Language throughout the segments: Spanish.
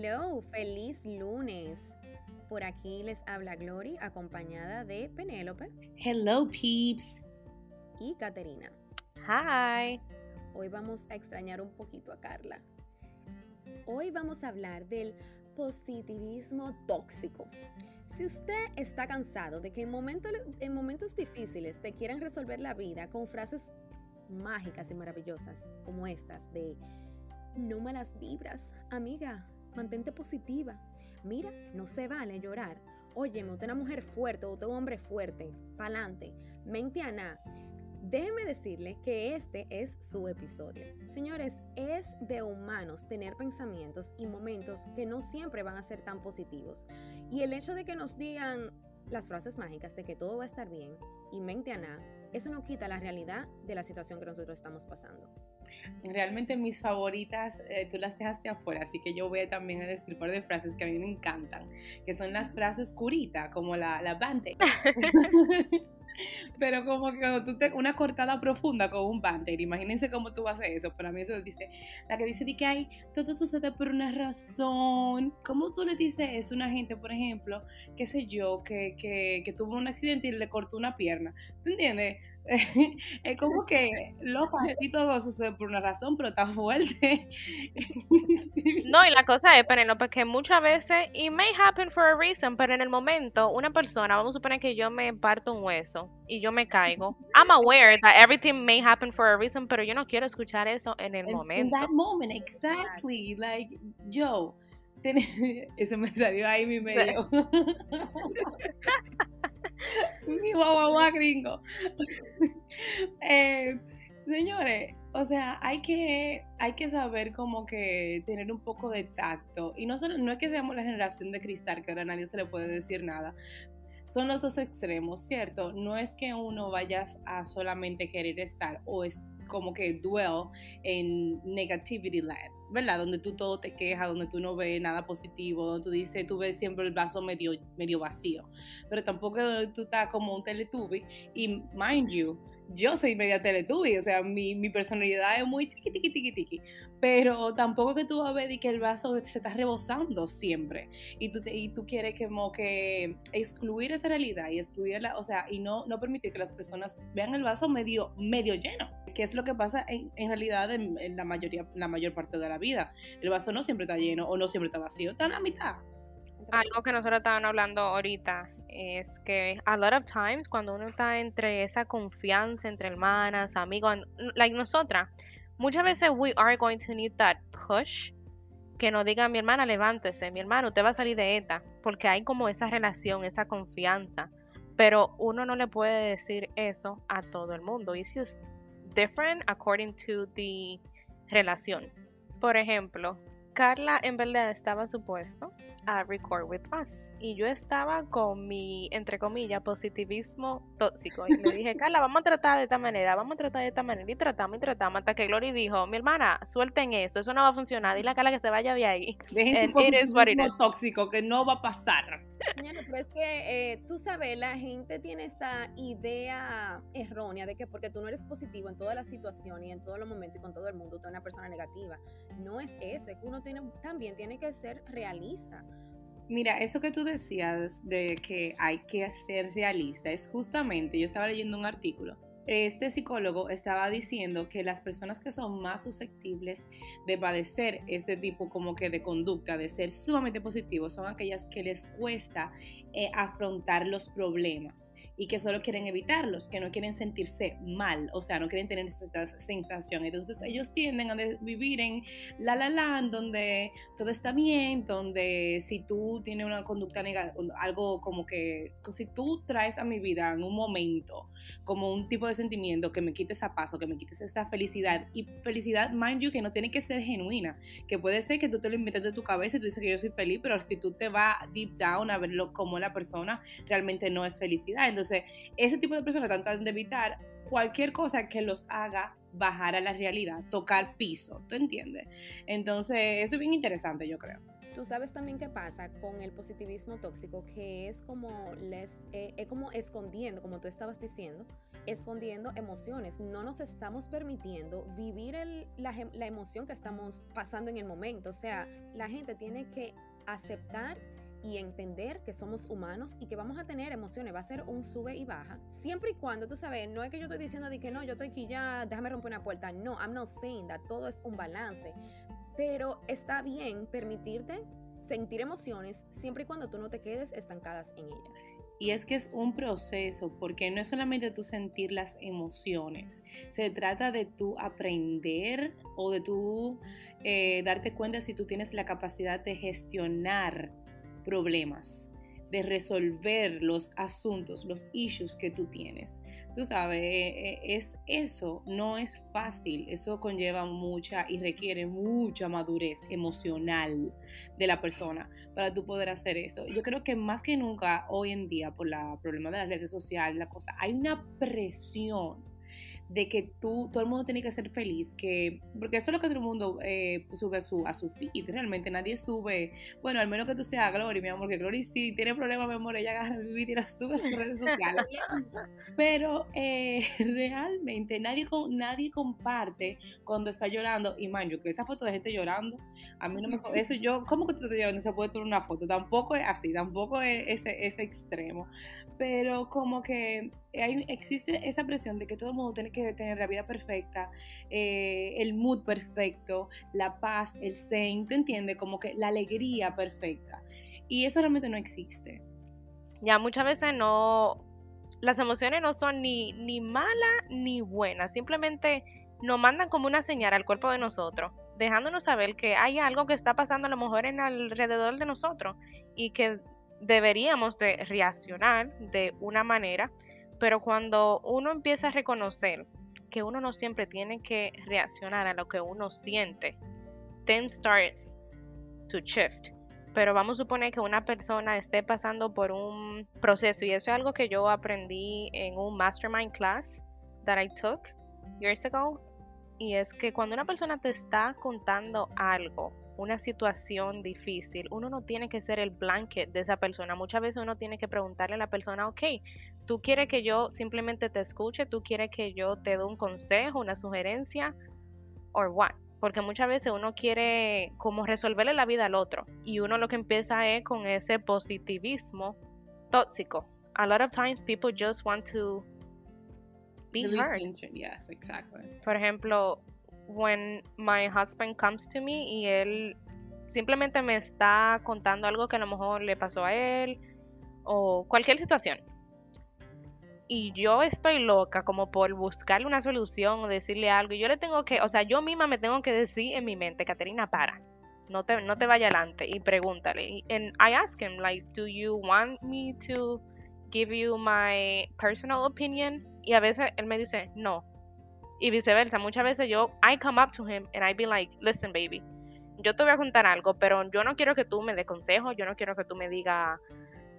Hello, feliz lunes. Por aquí les habla Glory acompañada de Penélope. Hello, peeps. Y Caterina. Hi. Hoy vamos a extrañar un poquito a Carla. Hoy vamos a hablar del positivismo tóxico. Si usted está cansado de que en momentos, en momentos difíciles te quieran resolver la vida con frases mágicas y maravillosas como estas de no malas vibras, amiga, mantente positiva. Mira, no se vale llorar. Usted es una mujer fuerte, es un hombre fuerte, pa'lante, mente a nada. Déjenme decirles que este es su episodio. Señores, es de humanos tener pensamientos y momentos que no siempre van a ser tan positivos. Y el hecho de que nos digan las frases mágicas de que todo va a estar bien y mente a nada, eso no quita la realidad de la situación que nosotros estamos pasando. Realmente mis favoritas, eh, tú las dejaste afuera, así que yo voy también a decir un par de frases que a mí me encantan, que son las frases curita, como la, la bande. Pero como que tú te, una cortada profunda con un banter, imagínense cómo tú haces eso. Para mí eso dice, la que dice que hay, todo sucede por una razón. ¿Cómo tú le dices eso a una gente, por ejemplo, qué sé yo, que, que, que tuvo un accidente y le cortó una pierna? ¿Tú entiendes? es como que loco, y todo sucede por una razón, pero está fuerte. no, y la cosa es, Penelope, que muchas veces, it may happen for a reason, pero en el momento, una persona, vamos a suponer que yo me parto un hueso y yo me caigo. I'm aware that everything may happen for a reason, pero yo no quiero escuchar eso en el momento. In that moment, exactly. Like, yo, eso me salió ahí mi medio. Mi guau gringo. Eh, señores, o sea, hay que, hay que saber como que tener un poco de tacto. Y no, solo, no es que seamos la generación de cristal, que ahora nadie se le puede decir nada. Son los dos extremos, ¿cierto? No es que uno vaya a solamente querer estar o es como que dwell en negativity land, ¿verdad? Donde tú todo te quejas, donde tú no ves nada positivo, donde tú dices, tú ves siempre el vaso medio, medio vacío, pero tampoco tú estás como un teletubby y mind you, yo soy media Teletubby, o sea, mi, mi, personalidad es muy tiki, tiki, tiki, tiki, pero tampoco que tú vas a ver que el vaso se está rebosando siempre y tú, y tú quieres como que excluir esa realidad y excluirla, o sea, y no, no permitir que las personas vean el vaso medio, medio lleno, que es lo que pasa en, en realidad en, la, mayoría, la mayor parte de la vida. El vaso no siempre está lleno o no siempre está vacío, está en la mitad. Algo que nosotros estábamos hablando ahorita es que a lot of times cuando uno está entre esa confianza entre hermanas, amigos, like nosotras, muchas veces we are going to need that push que nos diga mi hermana levántese, mi hermano usted va a salir de esta, porque hay como esa relación, esa confianza, pero uno no le puede decir eso a todo el mundo. It's just different according to the relación. Por ejemplo, Carla en verdad estaba supuesto a record with us. Y yo estaba con mi, entre comillas, positivismo tóxico. Y le dije, Carla, vamos a tratar de esta manera, vamos a tratar de esta manera y tratamos y tratamos hasta que Glory dijo, mi hermana, suelten eso, eso no va a funcionar, dile a Carla que se vaya de ahí. Dejen su positivismo tóxico que no va a pasar. Pero es que eh, tú sabes, la gente tiene esta idea errónea de que porque tú no eres positivo en todas las situaciones y en todos los momentos y con todo el mundo, tú eres una persona negativa. No es eso, es que uno tiene, también tiene que ser realista. Mira, eso que tú decías de que hay que ser realista es justamente, yo estaba leyendo un artículo este psicólogo estaba diciendo que las personas que son más susceptibles de padecer este tipo como que de conducta, de ser sumamente positivos, son aquellas que les cuesta eh, afrontar los problemas y que solo quieren evitarlos, que no quieren sentirse mal, o sea, no quieren tener esa sensación. Entonces ellos tienden a vivir en la la la, donde todo está bien, donde si tú tienes una conducta negativa, algo como que, si tú traes a mi vida en un momento como un tipo de sentimiento que me quites a paso, que me quites esta felicidad. Y felicidad, mind you, que no tiene que ser genuina, que puede ser que tú te lo inventas de tu cabeza y tú dices que yo soy feliz, pero si tú te vas deep down a verlo como la persona realmente no es felicidad. Entonces, ese tipo de personas tratan de evitar cualquier cosa que los haga bajar a la realidad, tocar piso, ¿tú entiendes? Entonces, eso es bien interesante, yo creo. tú sabes también qué pasa con el positivismo tóxico, que es como, les, eh, es como escondiendo, como tú estabas diciendo, escondiendo emociones. No nos estamos permitiendo vivir la, la emoción que estamos pasando en el momento. O sea, la gente tiene que aceptar y entender que somos humanos y que vamos a tener emociones, va a ser un sube y baja, siempre y cuando tú sabes, no es que yo estoy diciendo de que no, yo estoy aquí ya, déjame romper una puerta, no, I'm not saying that, todo es un balance, pero está bien permitirte sentir emociones siempre y cuando tú no te quedes estancadas en ellas. Y es que es un proceso, porque no es solamente tú sentir las emociones, se trata de tú aprender o de tú eh, darte cuenta si tú tienes la capacidad de gestionar problemas, de resolver los asuntos, los issues que tú tienes. Tú sabes, eh, eh, es eso, no es fácil, eso conlleva mucha y requiere mucha madurez emocional de la persona para tú poder hacer eso. Yo creo que más que nunca hoy en día, por la problema de las redes sociales, la cosa, hay una presión de que tú, todo el mundo tiene que ser feliz, que, porque eso es lo que todo el mundo eh, sube a su, a su feed, realmente nadie sube, bueno, al menos que tú seas Glory, mi amor, que Glory sí tiene problemas, mi amor, ella agarra mi vida y la sube a sus redes sociales, pero eh, realmente nadie, nadie comparte cuando está llorando, y man, yo que esa foto de gente llorando, a mí no me, eso yo, ¿cómo que tú estás llorando? Se puede tomar una foto, tampoco es así, tampoco es ese, ese extremo, pero como que existe esa presión de que todo el mundo tiene que tener la vida perfecta, eh, el mood perfecto, la paz, el zen, ¿tú entiendes? Como que la alegría perfecta. Y eso realmente no existe. Ya muchas veces no, las emociones no son ni, ni malas ni buenas, simplemente nos mandan como una señal al cuerpo de nosotros, dejándonos saber que hay algo que está pasando a lo mejor en alrededor de nosotros y que deberíamos de reaccionar de una manera pero cuando uno empieza a reconocer que uno no siempre tiene que reaccionar a lo que uno siente, then starts to shift. Pero vamos a suponer que una persona esté pasando por un proceso y eso es algo que yo aprendí en un mastermind class that I took years ago. Y es que cuando una persona te está contando algo, una situación difícil, uno no tiene que ser el blanket de esa persona. Muchas veces uno tiene que preguntarle a la persona, ok, tú quieres que yo simplemente te escuche, tú quieres que yo te dé un consejo, una sugerencia, or what? Porque muchas veces uno quiere como resolverle la vida al otro y uno lo que empieza es con ese positivismo tóxico. A lot of times people just want to be heard. Yes, exactly. Por ejemplo, when my husband comes to me y él simplemente me está contando algo que a lo mejor le pasó a él o cualquier situación y yo estoy loca como por buscarle una solución o decirle algo. Y yo le tengo que, o sea, yo misma me tengo que decir en mi mente, Caterina, para. No te, no te vaya adelante y pregúntale. And I ask him, like, do you want me to give you my personal opinion? Y a veces él me dice, no. Y viceversa, muchas veces yo, I come up to him and I be like, listen, baby, yo te voy a contar algo, pero yo no quiero que tú me dé consejo, yo no quiero que tú me diga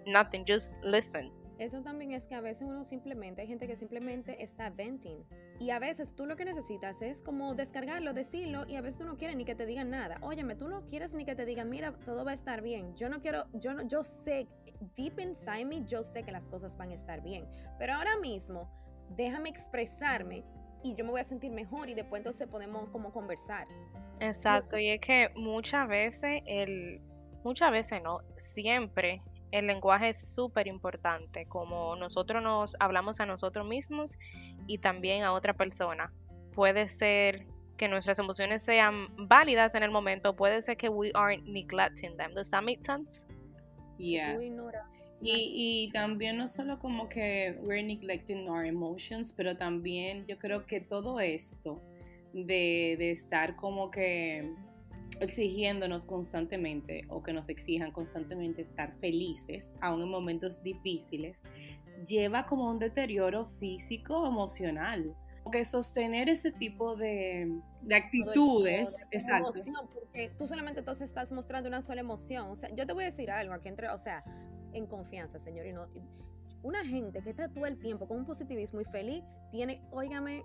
nothing, just listen eso también es que a veces uno simplemente, hay gente que simplemente está venting. Y a veces tú lo que necesitas es como descargarlo, decirlo, y a veces tú no quieres ni que te digan nada. Óyeme, tú no quieres ni que te digan, mira, todo va a estar bien. Yo no quiero, yo no, yo sé, deep inside me, yo sé que las cosas van a estar bien. Pero ahora mismo, déjame expresarme y yo me voy a sentir mejor y después entonces podemos como conversar. Exacto, y es que muchas veces el, muchas veces no, siempre el lenguaje es súper importante, como nosotros nos hablamos a nosotros mismos y también a otra persona. Puede ser que nuestras emociones sean válidas en el momento, puede ser que we are neglecting them. Does that make sense? Yeah. Y, y, también no solo como que we're neglecting our emotions, pero también yo creo que todo esto de, de estar como que exigiéndonos constantemente o que nos exijan constantemente estar felices, aún en momentos difíciles, lleva como un deterioro físico, emocional. Porque sostener ese tipo de, actitudes, exacto. porque tú solamente entonces estás mostrando una sola emoción. O sea, yo te voy a decir algo aquí entre, o sea, en confianza, señor, y no, una gente que está todo el tiempo con un positivismo y feliz, tiene, óigame,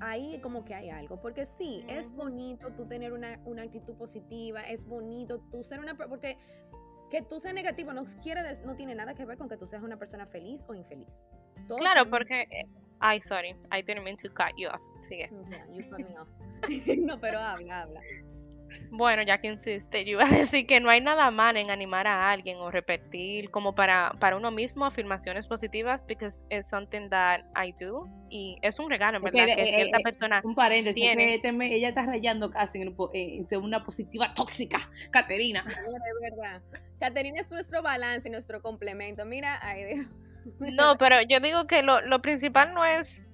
ahí como que hay algo, porque sí, es bonito tú tener una, una actitud positiva, es bonito tú ser una, porque que tú seas negativo no, quiere, no tiene nada que ver con que tú seas una persona feliz o infeliz. claro, porque... Eh, ay, sorry, I didn't mean to cut you off. Sigue. you cut me off. no, pero habla, habla. Bueno, ya que insiste, yo iba a decir que no hay nada mal en animar a alguien o repetir como para, para uno mismo afirmaciones positivas, because it's something that I do y es un regalo, en verdad, que, cierta eh, persona Un paréntesis, que este ella está rayando casi en, una positiva tóxica, Caterina. Es verdad. Caterina es nuestro balance y nuestro complemento. Mira, ay Dios. No, pero yo digo que lo, lo principal no es...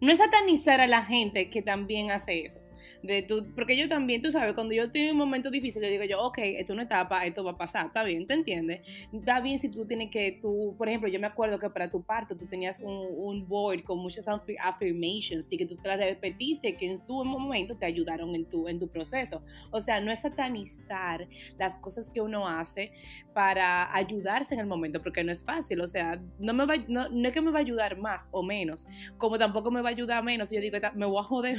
No es satanizar a la gente que también hace eso de tú, porque yo también, tú sabes, cuando yo estoy un momento difícil, le digo yo, ok, esto es una etapa, esto va a pasar, está bien, ¿te entiendes? Está bien si tú tienes que, tú, por ejemplo, yo me acuerdo que para tu parto tú tenías un, un board con muchas affirmations y que tú te las repetiste, que en tu momento te ayudaron en tu, en tu proceso. O sea, no es satanizar las cosas que uno hace para ayudarse en el momento, porque no es fácil, o sea, no, me va, no, no es que me va a ayudar más o menos, como tampoco me va a ayudar menos, yo digo, me voy a joder.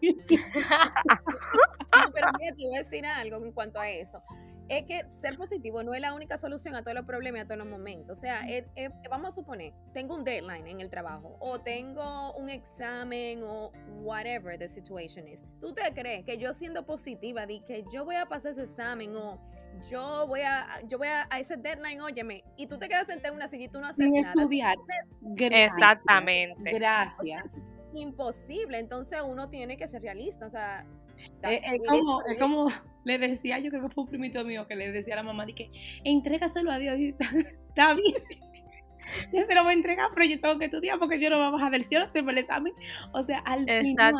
pero mira, te voy a decir algo en cuanto a eso. Es que ser positivo no es la única solución a todos los problemas y a todos los momentos. O sea, vamos a suponer, tengo un deadline en el trabajo o tengo un examen o whatever the situation is. ¿Tú te crees que yo siendo positiva, di que yo voy a pasar ese examen o yo voy a, yo voy a, ese deadline, óyeme, y tú te quedas sentada en una silla y tú no haces Sin nada. estudiar. Exactamente. Gracias imposible. Entonces uno tiene que ser realista. O sea, eh, es, como, es como le decía, yo creo que fue un primito mío que le decía a la mamá, de que entrégaselo a Dios y está, bien. Yo se lo voy a entregar, pero yo tengo que estudiar porque yo no voy a bajar del cielo el examen. O sea, al final,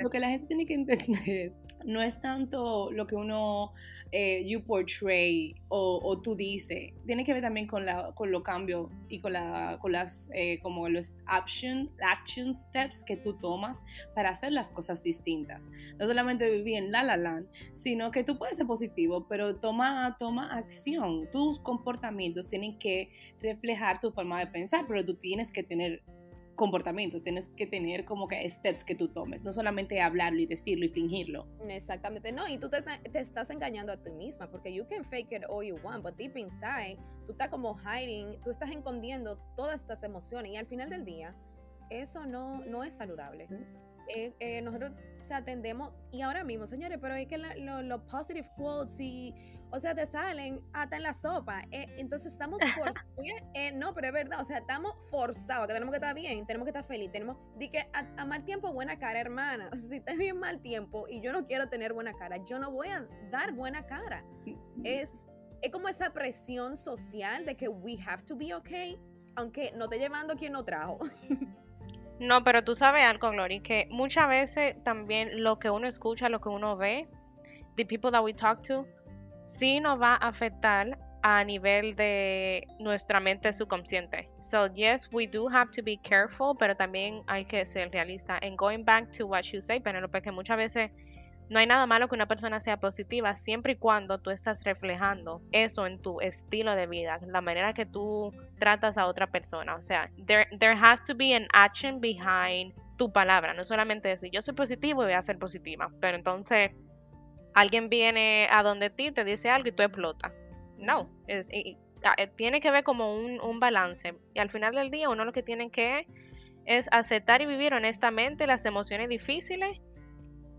lo que la gente tiene que entender no es tanto lo que uno, eh, you portray o, tú dices, tiene que ver también con, la, con los cambios y con las, eh, como los action, action steps que tú tomas para hacer las cosas distintas. No solamente vivir en la la land, sino que tú puedes ser positivo, pero toma, toma acción. Tus comportamientos tienen que reflejar tu forma de pensar, pero tú tienes que tener comportamientos, tienes que tener como que steps que tú tomes, no solamente hablarlo y decirlo y fingirlo. Exactamente, no, y tú te, te, estás engañando a ti misma, porque you can fake it all you want, but deep inside, tú estás como hiding, tú estás escondiendo todas estas emociones y al final del día, eso no, no es saludable. Eh, eh, nosotros o sea, atendemos, y ahora mismo, señores, pero es que los positive quotes y, o sea, te salen hasta en la sopa. Eh, entonces estamos forzados, eh, no, pero es verdad, o sea, estamos forzados, que tenemos que estar bien, tenemos que estar feliz, tenemos, di que a, mal tiempo, buena cara, hermana. Si te bien mal tiempo y yo no quiero tener buena cara, yo no voy a dar buena cara. Es, es como esa presión social de que we have to be okay, aunque no te llevando quien no trajo. No, pero tú sabes algo, Glory, que muchas veces también lo que uno escucha, lo que uno ve, the people that we talk to, sí nos va a afectar a nivel de nuestra mente subconsciente. So yes, we do have to be careful, pero también hay que ser realista. And going back to what you say, Penelope, que muchas veces no hay nada malo que una persona sea positiva siempre y cuando tú estás reflejando eso en tu estilo de vida, la manera que tú tratas a otra persona. O sea, there, there has to be an action behind tu palabra, no solamente decir yo soy positivo y voy a ser positiva, pero entonces alguien viene a donde ti, te dice algo y tú explotas. No, ah, eh, tiene que ver como un, un balance. Y al final del día uno lo que tiene que es aceptar y vivir honestamente las emociones difíciles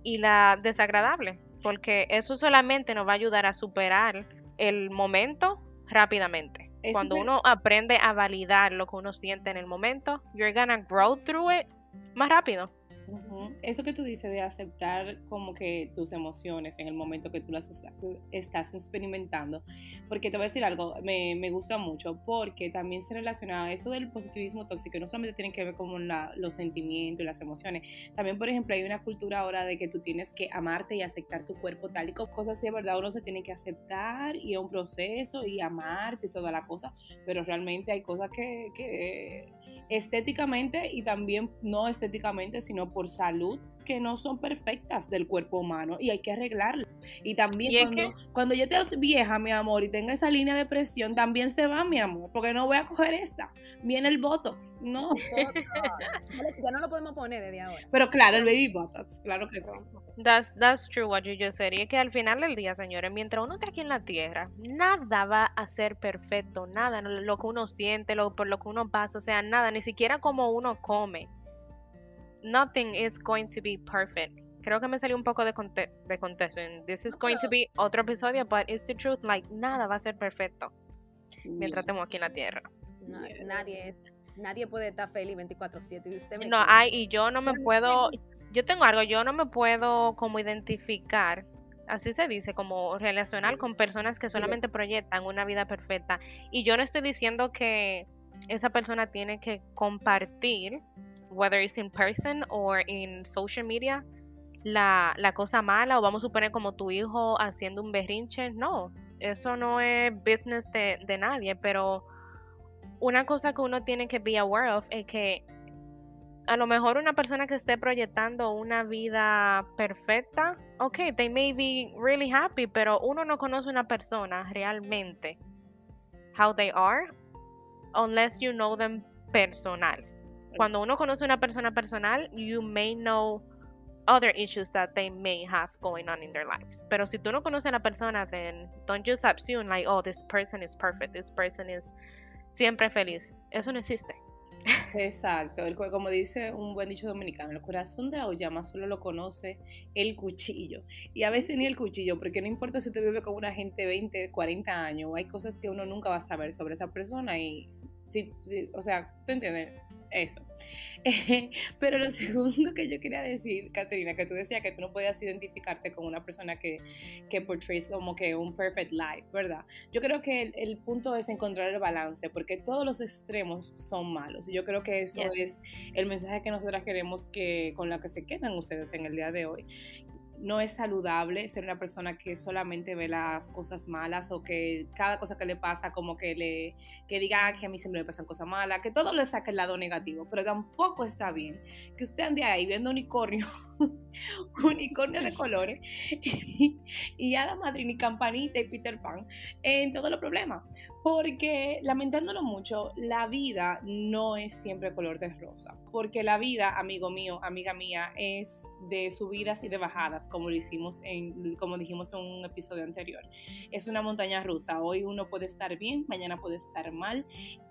y la desagradable, porque eso solamente nos va a ayudar a superar el momento rápidamente. Cuando uno aprende a validar lo que uno siente en el momento, you're gonna grow through it más rápido. Eso que tú dices de aceptar como que tus emociones en el momento que tú las estás experimentando, porque te voy a decir algo, me, me gusta mucho, porque también se relaciona a eso del positivismo tóxico, no solamente tiene que ver con los sentimientos y las emociones, también por ejemplo hay una cultura ahora de que tú tienes que amarte y aceptar tu cuerpo tal y como cosas así, ¿verdad? Uno se tiene que aceptar y es un proceso y amarte y toda la cosa, pero realmente hay cosas que, que estéticamente y también no estéticamente, sino por salud que no son perfectas del cuerpo humano y hay que arreglarlo. Y también cuando, cuando, yo esté vieja, mi amor, y tenga esa línea de presión, también se va, mi amor, porque no voy a coger esta. Viene el Botox, no. ya no lo podemos poner desde ahora. Pero claro, el baby Botox, claro que sí. That's, that's true what you just said. Y es que al final del día, señores, mientras uno está aquí en la tierra, nada va a ser perfecto, nada, lo que uno siente, lo, por lo que uno pasa, o sea, nada, ni siquiera como uno come nothing is going to be perfect. Creo que me salió un poco de, de contexto. this is going to be otro episodio, but it's the truth. Like, nada va a ser perfecto mientras estemos aquí en la tierra. Nadie es, nadie puede estar feliz 24/7 y usted No, hay y yo no me puedo, yo tengo algo, yo no me puedo como identificar así se dice, como relacionar con personas que solamente proyectan una vida perfecta. Y yo no estoy diciendo que esa persona tiene que compartir whether it's in person or in social media, la, cosa mala, o vamos a suponer como tu hijo haciendo un berrinche, no, eso no es business de, de nadie, pero una cosa que uno tiene que be aware of es que a lo mejor una persona que esté proyectando una vida perfecta, ok, they may be really happy, pero uno no conoce una persona realmente, how they are, unless you know them personal cuando uno conoce a una persona personal, you may know other issues that they may have going on in their lives. Pero si tú no conoces a la persona, then don't just assume like, oh, this person is perfect, this person is siempre feliz. Eso no existe. Exacto, el, como dice un buen dicho dominicano, el corazón de la llama solo lo conoce el cuchillo. Y a veces ni el cuchillo, porque no importa si usted vive con una gente 20, 40 años, hay cosas que uno nunca va a saber sobre esa persona y, si, o sea, ¿tú entiendes? eso. pero lo segundo que yo quería decir, Caterina, que tú decías que tú no podías identificarte con una persona que, que portrays como que un perfect life, ¿verdad? Yo creo que el, punto es encontrar el balance, porque todos los extremos son malos. Y yo creo que eso es el mensaje que nosotras queremos que con la que se quedan ustedes en el día de hoy no es saludable ser una persona que solamente ve las cosas malas o que cada cosa que le pasa como que le que diga ah, que a mí siempre me pasan cosas malas, que todo le saque el lado negativo, pero tampoco está bien que usted ande ahí viendo unicornio, unicornio de colores y, ya la madrina y campanita y Peter Pan en todos los problemas, porque lamentándolo mucho, la vida no es siempre color de rosa, porque la vida, amigo mío, amiga mía, es de subidas y de bajadas como lo en, como dijimos en un episodio anterior. Es una montaña rusa. Hoy uno puede estar bien, mañana puede estar mal.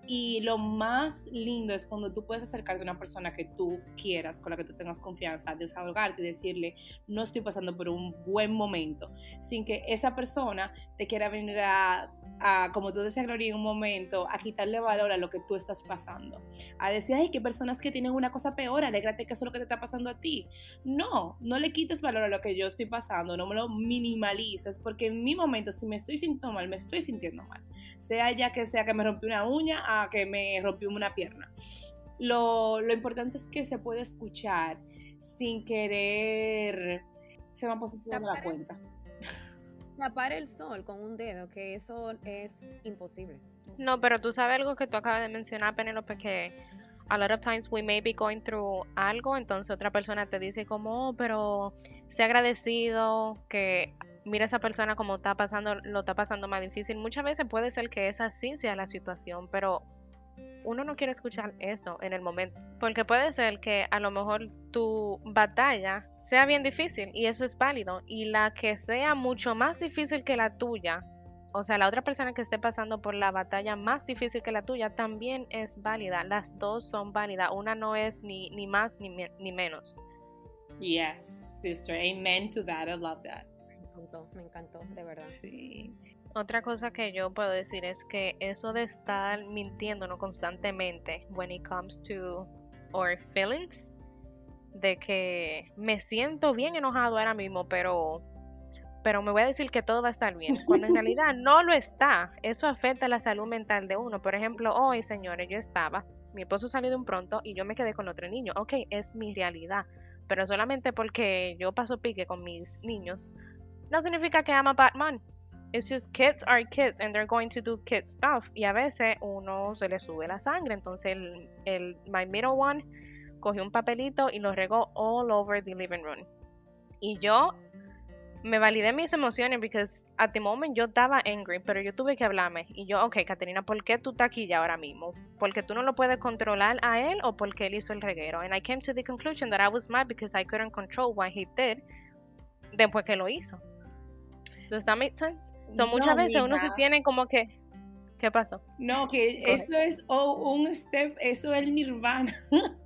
Y lo más lindo es cuando tú puedes acercarte a una persona que tú quieras, con la que tú tengas confianza, desahogarte y decirle, no estoy pasando por un buen momento, sin que esa persona te quiera venir a, a como tú decías, Gloria, en un momento, a quitarle valor a lo que tú estás pasando. A decir, ay, que personas que tienen una cosa peor, alégrate que eso es lo que te está pasando a ti. No, no le quites valor a lo que yo estoy pasando, no me lo minimalices, porque en mi momento, si me estoy sintiendo mal, me estoy sintiendo mal. Sea ya que sea que me rompí una uña a que me rompió una pierna. Lo, lo importante es que se puede escuchar sin querer se va positiva la cuenta. Tapar el sol con un dedo, que eso es imposible. No, pero tú sabes algo que tú acabas de mencionar, Penelope, que a lot of times we may be going through algo, entonces otra persona te dice como, oh, pero sé agradecido, que mira esa persona como está pasando, lo está pasando más difícil. Muchas veces puede ser que esa sí sea la situación, pero uno no quiere escuchar eso en el momento, porque puede ser que a lo mejor tu batalla sea bien difícil y eso es válido, y la que sea mucho más difícil que la tuya, o sea, la otra persona que esté pasando por la batalla más difícil que la tuya también es válida. Las dos son válidas. Una no es ni, ni más ni, ni menos. Yes, sister. Amen to that. I love that. Me encantó, me encantó, de verdad. Sí. Otra cosa que yo puedo decir es que eso de estar mintiéndonos constantemente when it comes to our feelings, de que me siento bien enojado ahora mismo, pero pero me voy a decir que todo va a estar bien, cuando en realidad no lo está. Eso afecta la salud mental de uno. Por ejemplo, hoy, señores, yo estaba, mi esposo salió de un pronto y yo me quedé con otro niño. Ok, es mi realidad, pero solamente porque yo paso pique con mis niños, no significa que ama Batman. It's just kids are kids and they're going to do kid stuff. Y a veces uno se le sube la sangre. Entonces, el, el my middle one cogió un papelito y lo regó all over the living room. Y yo me validé mis emociones porque at the moment yo estaba angry, pero yo tuve que hablarme. Y yo, ok, Caterina, ¿por qué tú estás aquí ya ahora mismo? ¿Porque tú no lo puedes controlar a él o porque él hizo el reguero? And I came to the conclusion that I was mad because I couldn't control what he did después que lo hizo. Does that make sense? So, muchas veces uno se tiene como que. ¿Qué pasó? No, que eso es un step, eso es el nirvana.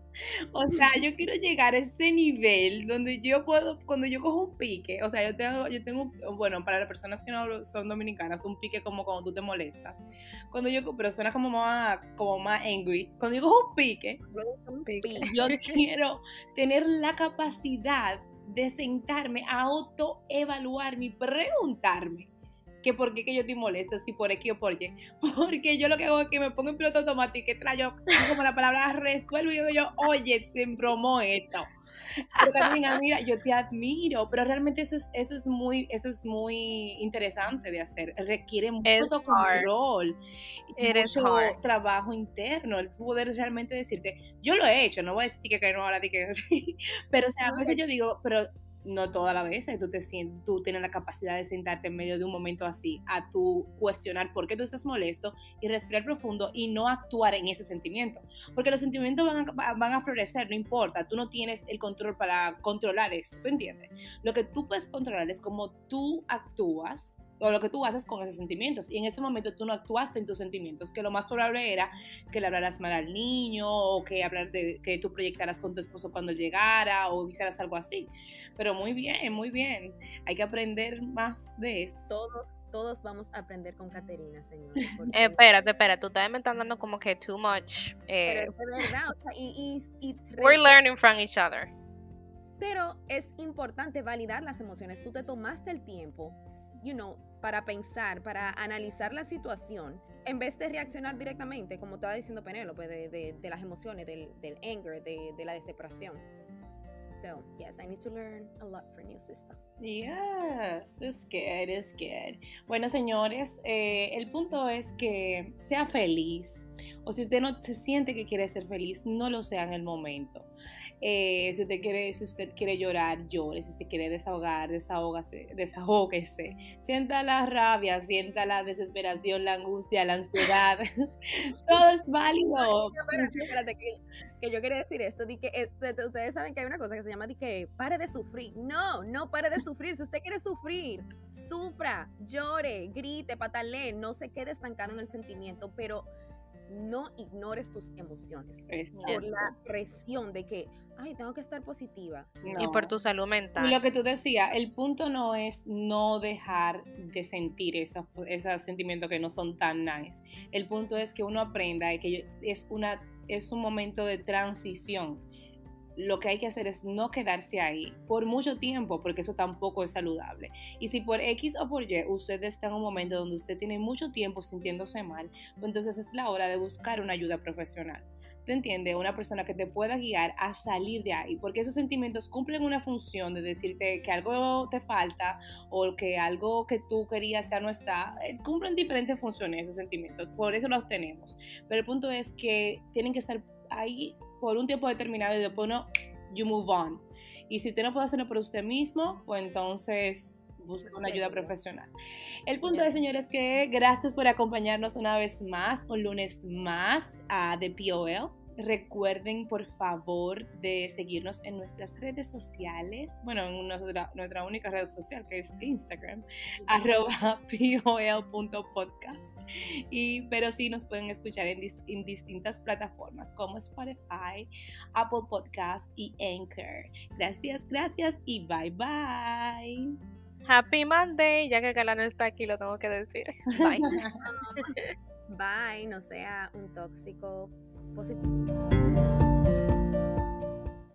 O sea, yo quiero llegar a ese nivel donde yo puedo, cuando yo cojo un pique, o sea, yo tengo, yo tengo, bueno, para las personas que no son dominicanas, un pique como cuando tú te molestas. Cuando yo, pero suena como más, como más angry. Cuando yo cojo un pique, yo quiero tener la capacidad de sentarme a autoevaluarme y preguntarme que por qué que yo estoy molesta, si por X o por Y. Porque yo lo que hago es que me pongo en piloto automático y traigo como la palabra resuelvo y digo yo, oye, se embromó esto. Pero Carolina, mira, yo te admiro, pero realmente eso es, eso es muy, eso es muy interesante de hacer. Requiere mucho control, mucho trabajo interno, el poder realmente decirte, yo lo he hecho, no voy a decir que no ahora que pero o sea, a veces yo digo, pero no toda la vez, tú te sientes, tú tienes la capacidad de sentarte en medio de un momento así, a tu cuestionar por qué tú estás molesto y respirar profundo y no actuar en ese sentimiento. Porque los sentimientos van a, van a florecer, no importa, tú no tienes el control para controlar eso, ¿tú entiendes? Lo que tú puedes controlar es cómo tú actúas o lo que tú haces con esos sentimientos. Y en ese momento tú no actuaste en tus sentimientos, que lo más probable era que le hablaras mal al niño o que hablar de que tú proyectaras con tu esposo cuando llegara o hicieras algo así. Pero muy bien, muy bien. Hay que aprender más de eso. Todos, todos vamos a aprender con Caterina, señor. Eh, espérate, espérate, tú estás me estás dando como que too much. Eh, Pero de verdad, o sea, y, y, We're learning from each other. Pero es importante validar las emociones. Tú te tomaste el tiempo, you know, para pensar, para analizar la situación, en vez de reaccionar directamente, como estaba diciendo Penélope, de, las emociones, del, anger, de, de la desesperación. So, yes, I need to learn a lot from you, sister. Yes, it's good, it's good. Bueno, señores, eh, el punto es que sea feliz. O si usted no se siente que quiere ser feliz, no lo sea en el momento. Eh, si usted quiere, si usted quiere llorar, llore. Si se quiere desahogar, desahógase, desahógese. Sienta la rabia, sienta la desesperación, la angustia, la ansiedad. Todo es válido. espérate, que, yo quería decir esto. que, eh, ustedes saben que hay una cosa que se llama que pare de sufrir. No, no pare de sufrir. Si usted quiere sufrir, sufra, llore, grite, patalee. No se quede estancado en el sentimiento, pero no ignores tus emociones por la presión de que, ay, tengo que estar positiva. Y por tu salud mental. Y lo que tú decías, el punto no es no dejar de sentir esos, esos sentimientos que no son tan nice. El punto es que uno aprenda que es, una, es un momento de transición lo que hay que hacer es no quedarse ahí por mucho tiempo, porque eso tampoco es saludable. Y si por X o por Y usted está en un momento donde usted tiene mucho tiempo sintiéndose mal, pues entonces es la hora de buscar una ayuda profesional. ¿Tú entiendes? Una persona que te pueda guiar a salir de ahí, porque esos sentimientos cumplen una función de decirte que algo te falta o que algo que tú querías ya no está. Eh, cumplen diferentes funciones esos sentimientos, por eso los tenemos. Pero el punto es que tienen que estar ahí por un tiempo determinado y después no, you move on. Y si usted no puede hacerlo por usted mismo, pues entonces busque una ayuda profesional. El punto de, señores, que gracias por acompañarnos una vez más, un lunes más a The POL. Recuerden, por favor, de seguirnos en nuestras redes sociales. Bueno, en nuestra, nuestra única red social, que es Instagram, arroba pol.podcast. Y, pero sí nos pueden escuchar en, en distintas plataformas como Spotify, Apple Podcast y Anchor. Gracias, gracias y bye bye. Happy Monday, ya que Calano está aquí, lo tengo que decir. Bye. Bye, no sea un tóxico positivo.